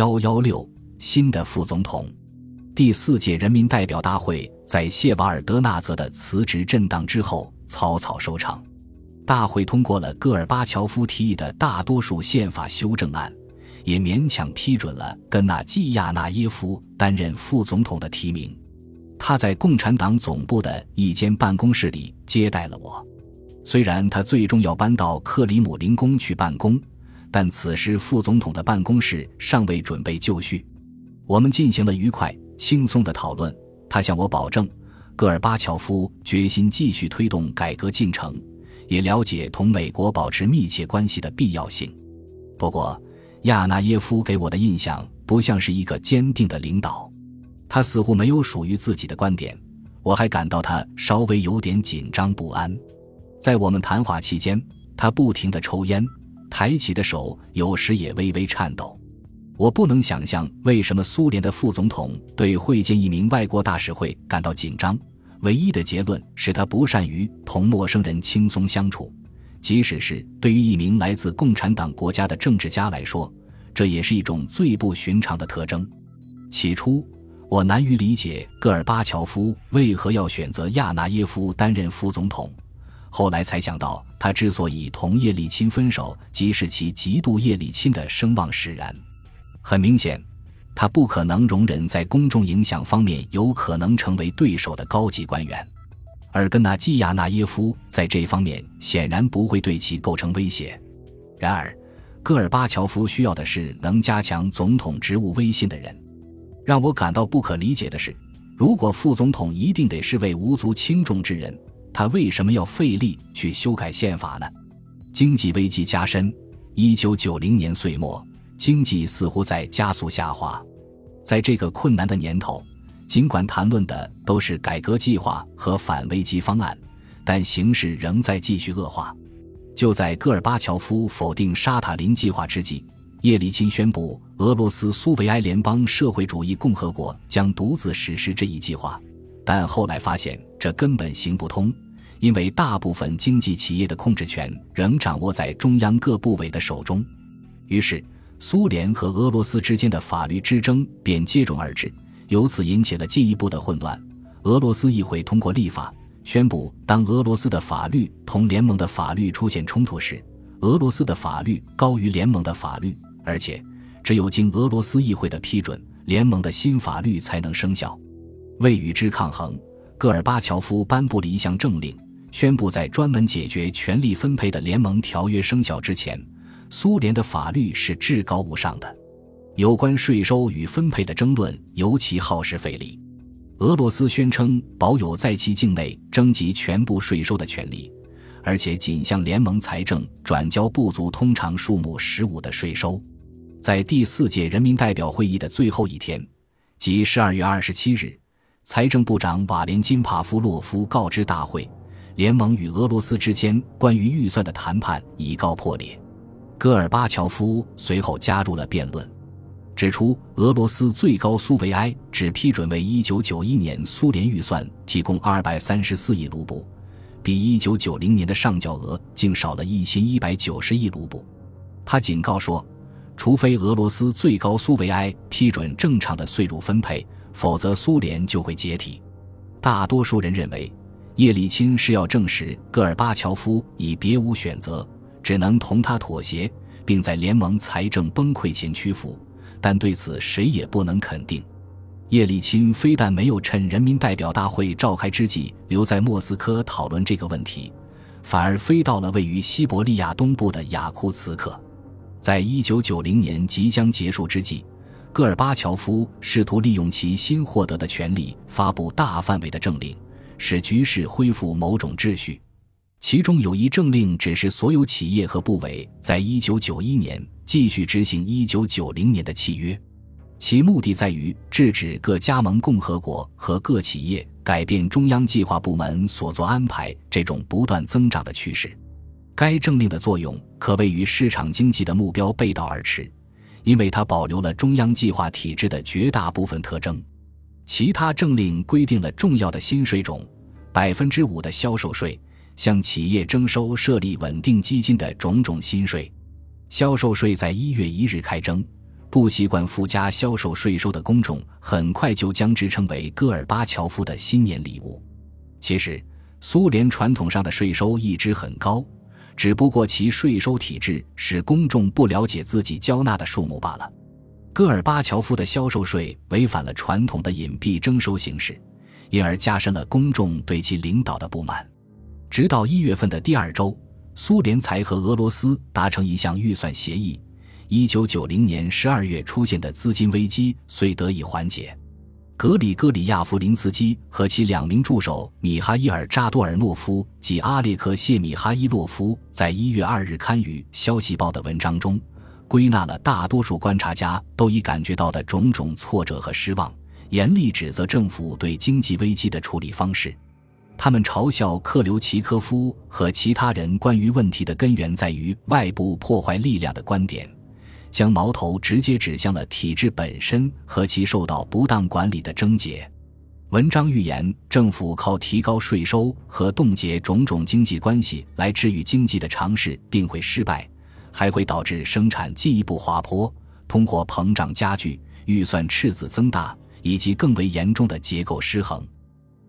幺幺六新的副总统，第四届人民代表大会在谢瓦尔德纳泽的辞职震荡之后草草收场。大会通过了戈尔巴乔夫提议的大多数宪法修正案，也勉强批准了根纳季亚纳耶夫担任副总统的提名。他在共产党总部的一间办公室里接待了我。虽然他最终要搬到克里姆林宫去办公。但此时副总统的办公室尚未准备就绪，我们进行了愉快轻松的讨论。他向我保证，戈尔巴乔夫决心继续推动改革进程，也了解同美国保持密切关系的必要性。不过，亚纳耶夫给我的印象不像是一个坚定的领导，他似乎没有属于自己的观点。我还感到他稍微有点紧张不安。在我们谈话期间，他不停地抽烟。抬起的手有时也微微颤抖，我不能想象为什么苏联的副总统对会见一名外国大使会感到紧张。唯一的结论是他不善于同陌生人轻松相处，即使是对于一名来自共产党国家的政治家来说，这也是一种最不寻常的特征。起初，我难于理解戈尔巴乔夫为何要选择亚纳耶夫担任副总统。后来才想到，他之所以同叶利钦分手，即是其嫉妒叶利钦的声望使然。很明显，他不可能容忍在公众影响方面有可能成为对手的高级官员，而根纳季亚纳耶夫在这方面显然不会对其构成威胁。然而，戈尔巴乔夫需要的是能加强总统职务威信的人。让我感到不可理解的是，如果副总统一定得是位无足轻重之人。他为什么要费力去修改宪法呢？经济危机加深，一九九零年岁末，经济似乎在加速下滑。在这个困难的年头，尽管谈论的都是改革计划和反危机方案，但形势仍在继续恶化。就在戈尔巴乔夫否定沙塔林计划之际，叶利钦宣布俄罗斯苏维埃联邦社会主义共和国将独自实施这一计划。但后来发现这根本行不通，因为大部分经济企业的控制权仍掌握在中央各部委的手中。于是，苏联和俄罗斯之间的法律之争便接踵而至，由此引起了进一步的混乱。俄罗斯议会通过立法，宣布当俄罗斯的法律同联盟的法律出现冲突时，俄罗斯的法律高于联盟的法律，而且只有经俄罗斯议会的批准，联盟的新法律才能生效。为与之抗衡，戈尔巴乔夫颁布了一项政令，宣布在专门解决权力分配的联盟条约生效之前，苏联的法律是至高无上的。有关税收与分配的争论尤其耗时费力。俄罗斯宣称保有在其境内征集全部税收的权利，而且仅向联盟财政转交不足通常数目十五的税收。在第四届人民代表会议的最后一天，即十二月二十七日。财政部长瓦连金·帕夫洛夫告知大会，联盟与俄罗斯之间关于预算的谈判已告破裂。戈尔巴乔夫随后加入了辩论，指出俄罗斯最高苏维埃只批准为1991年苏联预算提供234亿卢布，比1990年的上缴额竟少了一千一百九十亿卢布。他警告说，除非俄罗斯最高苏维埃批准正常的税入分配。否则，苏联就会解体。大多数人认为，叶利钦是要证实戈尔巴乔夫已别无选择，只能同他妥协，并在联盟财政崩溃前屈服。但对此，谁也不能肯定。叶利钦非但没有趁人民代表大会召开之际留在莫斯科讨论这个问题，反而飞到了位于西伯利亚东部的雅库茨克。在一九九零年即将结束之际。戈尔巴乔夫试图利用其新获得的权利，发布大范围的政令，使局势恢复某种秩序。其中有一政令指示所有企业和部委在一九九一年继续执行一九九零年的契约，其目的在于制止各加盟共和国和各企业改变中央计划部门所做安排这种不断增长的趋势。该政令的作用可谓与市场经济的目标背道而驰。因为它保留了中央计划体制的绝大部分特征，其他政令规定了重要的新税种，百分之五的销售税，向企业征收设立稳定基金的种种新税。销售税在一月一日开征，不习惯附加销售税收的公众很快就将之称为戈尔巴乔夫的新年礼物。其实，苏联传统上的税收一直很高，只不过其税收体制使公众不了解自己交纳的数目罢了。戈尔巴乔夫的销售税违反了传统的隐蔽征收形式，因而加深了公众对其领导的不满。直到一月份的第二周，苏联才和俄罗斯达成一项预算协议。一九九零年十二月出现的资金危机遂得以缓解。格里戈里亚夫林斯基和其两名助手米哈伊尔扎多尔诺夫及阿列克谢米哈伊洛夫在一月二日刊于《消息报》的文章中，归纳了大多数观察家都已感觉到的种种挫折和失望，严厉指责政府对经济危机的处理方式。他们嘲笑克留奇科夫和其他人关于问题的根源在于外部破坏力量的观点。将矛头直接指向了体制本身和其受到不当管理的症结。文章预言，政府靠提高税收和冻结种种经济关系来治愈经济的尝试定会失败，还会导致生产进一步滑坡、通货膨胀加剧、预算赤字增大以及更为严重的结构失衡。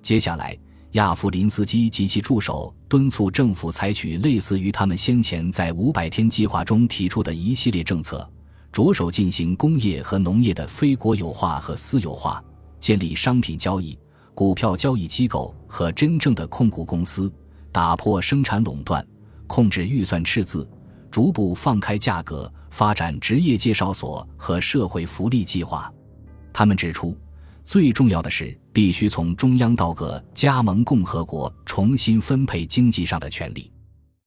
接下来，亚夫林斯基及其助手敦促政府采取类似于他们先前在五百天计划中提出的一系列政策。着手进行工业和农业的非国有化和私有化，建立商品交易、股票交易机构和真正的控股公司，打破生产垄断，控制预算赤字，逐步放开价格，发展职业介绍所和社会福利计划。他们指出，最重要的是必须从中央到各加盟共和国重新分配经济上的权利。